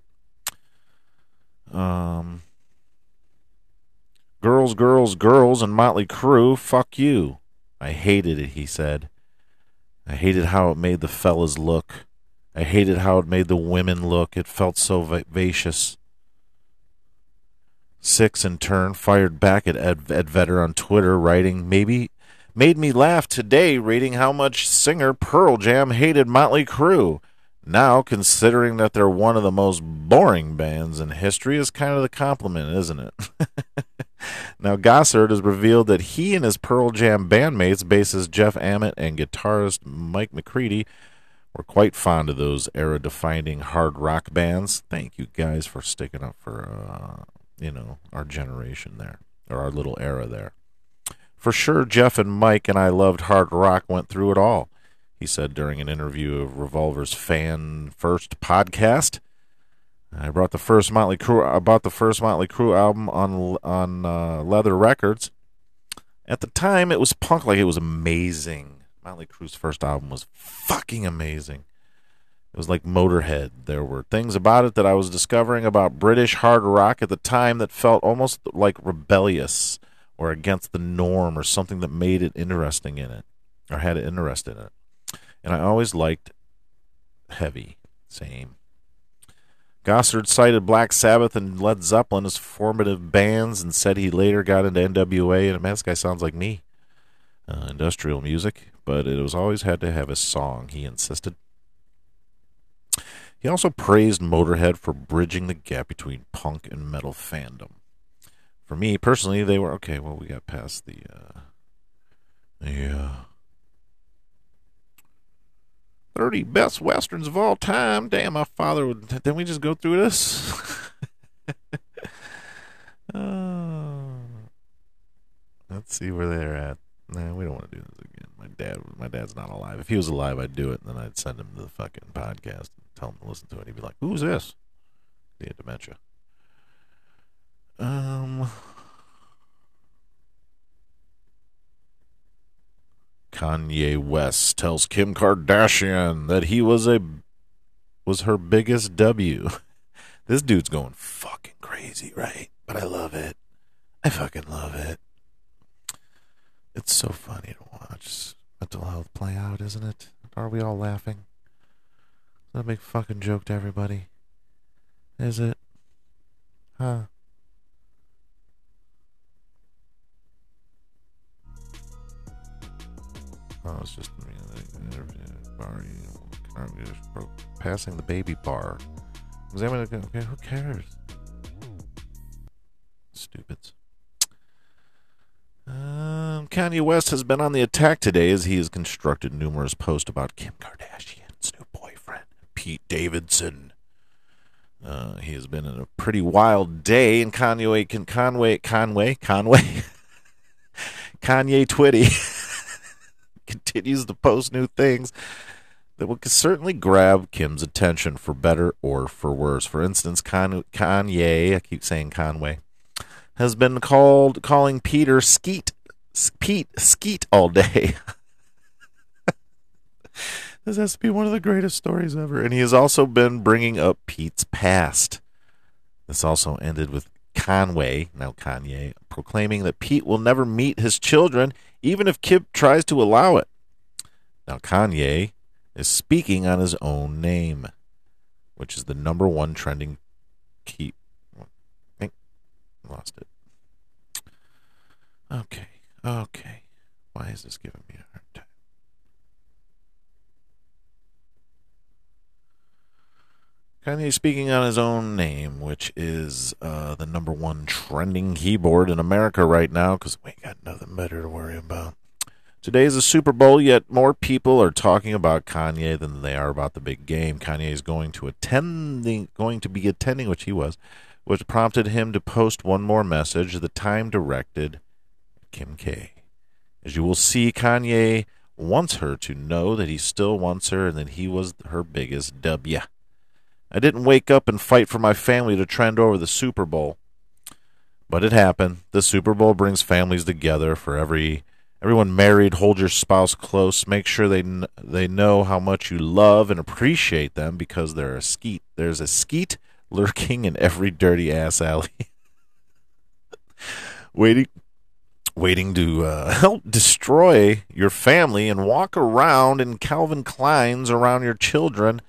Um, girls, girls, girls, and Motley Crue, fuck you. I hated it, he said. I hated how it made the fellas look. I hated how it made the women look. It felt so vivacious. Sixx, in turn, fired back at Ed, Ed Vedder on Twitter, writing, Maybe made me laugh today, reading how much singer Pearl Jam hated Motley Crue. Now, considering that they're one of the most boring bands in history, is kind of the compliment, isn't it? now, Gossard has revealed that he and his Pearl Jam bandmates, bassist Jeff Ament and guitarist Mike McCready, were quite fond of those era-defining hard rock bands. Thank you guys for sticking up for, uh, you know, our generation there, or our little era there. For sure, Jeff and Mike and I loved hard rock, went through it all he said during an interview of Revolver's Fan First podcast. I brought the first Motley Crue. I bought the first Motley Crue album on on uh, Leathür Records. At the time, it was punk like it was amazing. Motley Crue's first album was fucking amazing. It was like Motorhead. There were things about it that I was discovering about British hard rock at the time that felt almost like rebellious or against the norm or something that made it interesting in it or had it interested in it and I always liked heavy. Same. Gossard cited Black Sabbath and Led Zeppelin as formative bands and said he later got into NWA. And man, this guy sounds like me. Uh, industrial music, but it was always had to have a song, he insisted. He also praised Motorhead for bridging the gap between punk and metal fandom. For me personally, they were okay. Well, we got past the uh, yeah 30 best westerns of all time. Damn, my father would. Didn't we just go through this? oh. Let's see where they're at. Nah, we don't want to do this again. My dad, my dad's not alive. If he was alive, I'd do it, and then I'd send him to the fucking podcast and tell him to listen to it. He'd be like, "Who's this?" He had dementia. Um. Kanye West tells Kim Kardashian that he was a was her biggest W. This dude's going fucking crazy, right? But I love it. I fucking love it. It's so funny to watch mental health play out, isn't it? Are we all laughing? That a big fucking joke to everybody? Is it? Huh? Oh, it's just passing the baby bar. Examine it. Okay, who cares? Stupids. Um, Kanye West has been on the attack today as he has constructed numerous posts about Kim Kardashian's new boyfriend, Pete Davidson. Uh, he has been in a pretty wild day, and Kanye, Conway, Conway, Conway, Kanye Twitty. continues to post new things that will certainly grab Kim's attention for better or for worse. For instance, Kanye, I keep saying Conway, has been called calling Peter Skeet, Pete Skeet all day. this has to be one of the greatest stories ever. And he has also been bringing up Pete's past. This also ended with Conway, now Kanye, proclaiming that Pete will never meet his children even if Kip tries to allow it. Now, Kanye is speaking on his own name, which is the number one trending keep. I lost it. Okay, okay. Why is this giving me a hard time? Kanye speaking on his own name, which is uh, the number one trending keyboard in America right now, because we got nothing better to worry about. Today is the Super Bowl, yet more people are talking about Kanye than they are about the big game. Kanye is going to attending, going to be attending, which he was, which prompted him to post one more message. The time directed Kim K. As you will see, Kanye wants her to know that he still wants her and that he was her biggest W. I didn't wake up and fight for my family to trend over the Super Bowl. But it happened. The Super Bowl brings families together for every everyone married. Hold your spouse close. Make sure they they know how much you love and appreciate them because they're a skeet. There's a skeet lurking in every dirty ass alley, waiting waiting to uh, help destroy your family and walk around in Calvin Klein's around your children.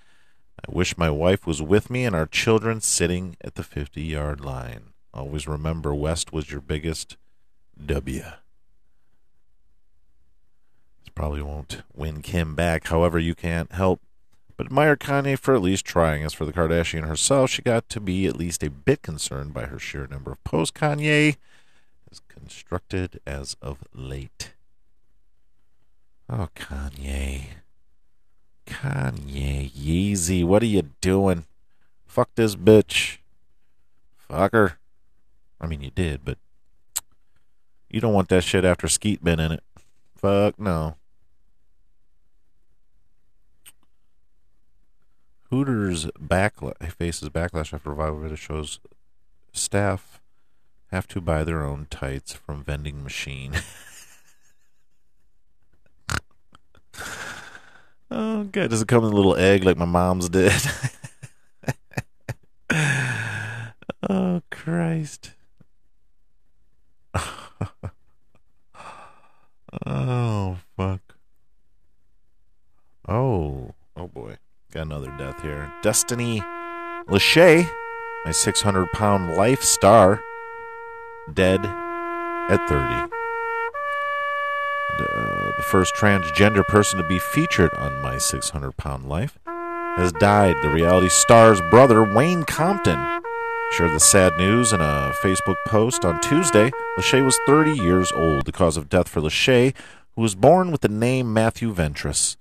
I wish my wife was with me and our children sitting at the 50 yard line. Always remember West was your biggest W. This probably won't win Kim back. However, you can't help but admire Kanye for at least trying. As for the Kardashian herself, she got to be at least a bit concerned by her sheer number of posts. Kanye is constructed as of late. Oh, Kanye. Kanye, Yeezy, what are you doing? Fuck this bitch. Fuck her. I mean, you did, but you don't want that shit after Skeet been in it. Fuck no. Hooters faces backlash after revival video shows staff have to buy their own tights from vending machine. oh god, does it come in a little egg like my mom's did? oh Christ. oh fuck. Oh, oh boy. Got another death here. Destinee LaShaee, my 600 pound life star, dead at 30. The first transgender person to be featured on My 600 Pound Life has died. The reality star's brother, Wayne Compton, shared the sad news in a Facebook post on Tuesday. LaShaee was 30 years old. The cause of death for LaShaee, who was born with the name Matthew Ventris,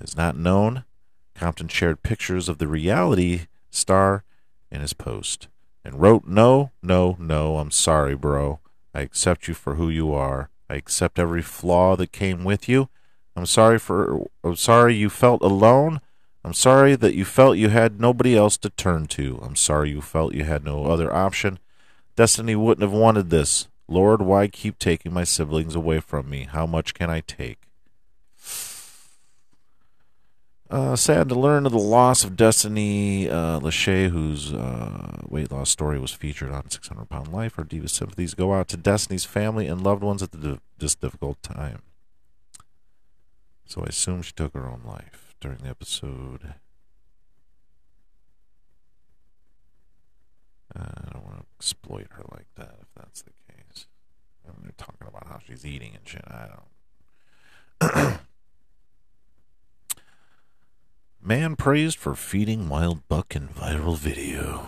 is not known. Compton shared pictures of the reality star in his post and wrote, No, no, no, I'm sorry, bro. I accept you for who you are. I accept every flaw that came with you. I'm sorry for I'm sorry you felt alone. I'm sorry that you felt you had nobody else to turn to. I'm sorry you felt you had no other option. Destinee wouldn't have wanted this. Lord, why keep taking my siblings away from me? How much can I take? Uh, sad to learn of the loss of Destinee uh, LaShaee, whose uh, weight loss story was featured on 600 Pound Life. Our deepest sympathies go out to Destinee's family and loved ones at this difficult time. So I assume she took her own life during the episode. Uh, I don't want to exploit her like that if that's the case. I mean, they're talking about how she's eating and shit. I don't. Man praised for feeding wild buck in viral video.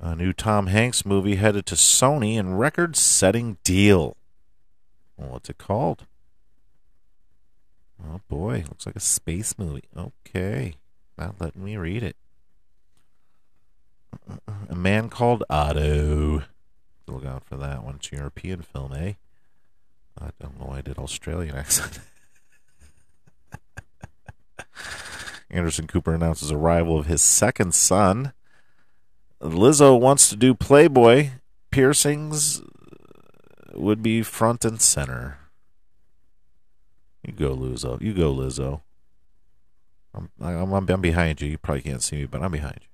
A new Tom Hanks movie headed to Sony in record setting deal. What's it called? Oh boy, looks like a space movie. Okay, not letting me read it. A man called Otto. Look out for that one. It's a European film, eh? I don't know why I did Australian accent. Anderson Cooper announces arrival of his second son. Lizzo wants to do Playboy. Piercings would be front and center. You go, Lizzo. You go, Lizzo. I'm, I'm, I'm, behind you. You probably can't see me, but I'm behind you.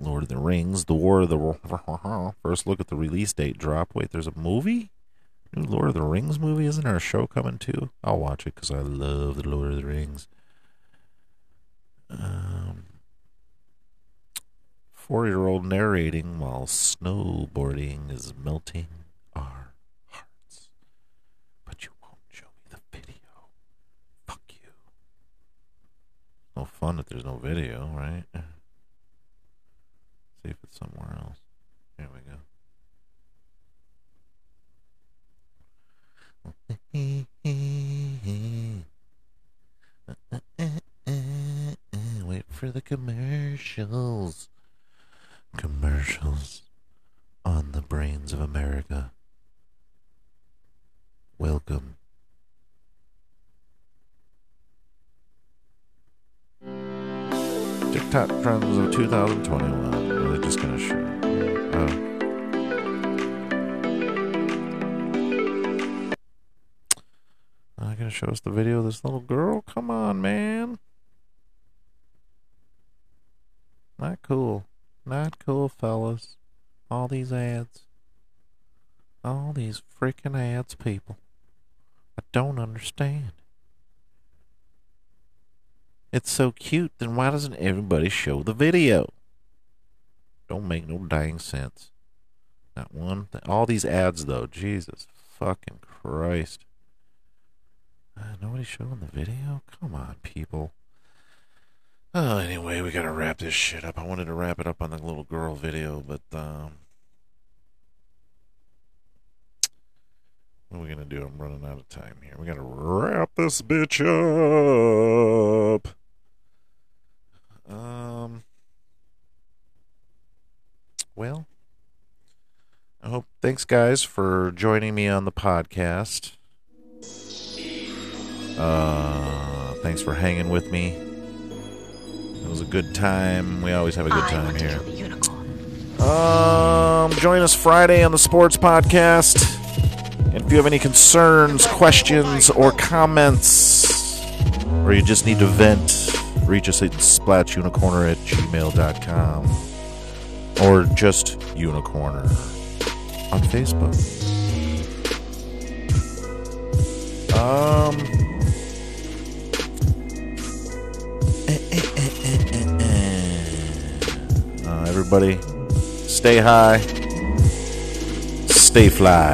Lord of the Rings, The War of the. First look at the release date drop. Wait, there's a movie? Lord of the Rings movie? Isn't there a show coming too? I'll watch it because I love the Lord of the Rings. Um, Four-year-old narrating while snowboarding is melting our hearts. But you won't show me the video. Fuck you. No fun if there's no video, right? See if it's somewhere else. Here we go. Wait for the commercials. Commercials on the brains of America. Welcome. TikTok trends of 2021. Are they just gonna show? Show us the video of this little girl? Come on, man. Not cool. Not cool, fellas. All these ads. All these freaking ads, people. I don't understand. It's so cute, then why doesn't everybody show the video? Don't make no dang sense. Not one. All these ads, though. Jesus fucking Christ. Uh, nobody's showing the video? Come on, people. Oh, anyway, we gotta wrap this shit up. I wanted to wrap it up on the little girl video, but, um. What are we gonna do? I'm running out of time here. We gotta wrap this bitch up. Um. Well, I hope. Thanks, guys, for joining me on the podcast. Uh, thanks for hanging with me. It was a good time. We always have a good I time want to here. kill the. Um, join us Friday on the Sports Podcast. And if you have any concerns, questions, or comments, or you just need to vent, reach us at splatchunicorner at gmail.com or just unicorner on Facebook. Um. Everybody, stay high, stay fly.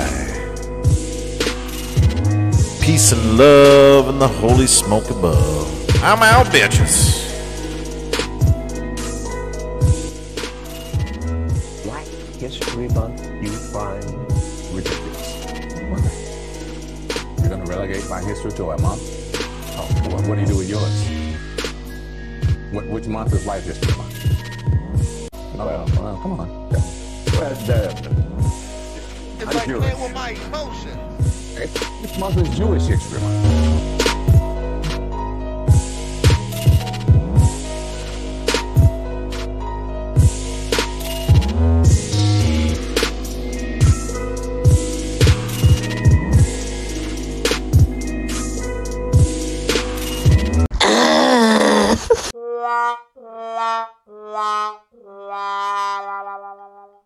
Peace and love and the holy smoke above. I'm out, bitches. Black History Month you find ridiculous. You're gonna relegate my history to a month? Oh, what, what do you do with yours? What, which month is Life History Month? Oh, well, well, come on. Well, uh, It's I'm like Jewish. playing with my emotions. This month is Jewish History Month.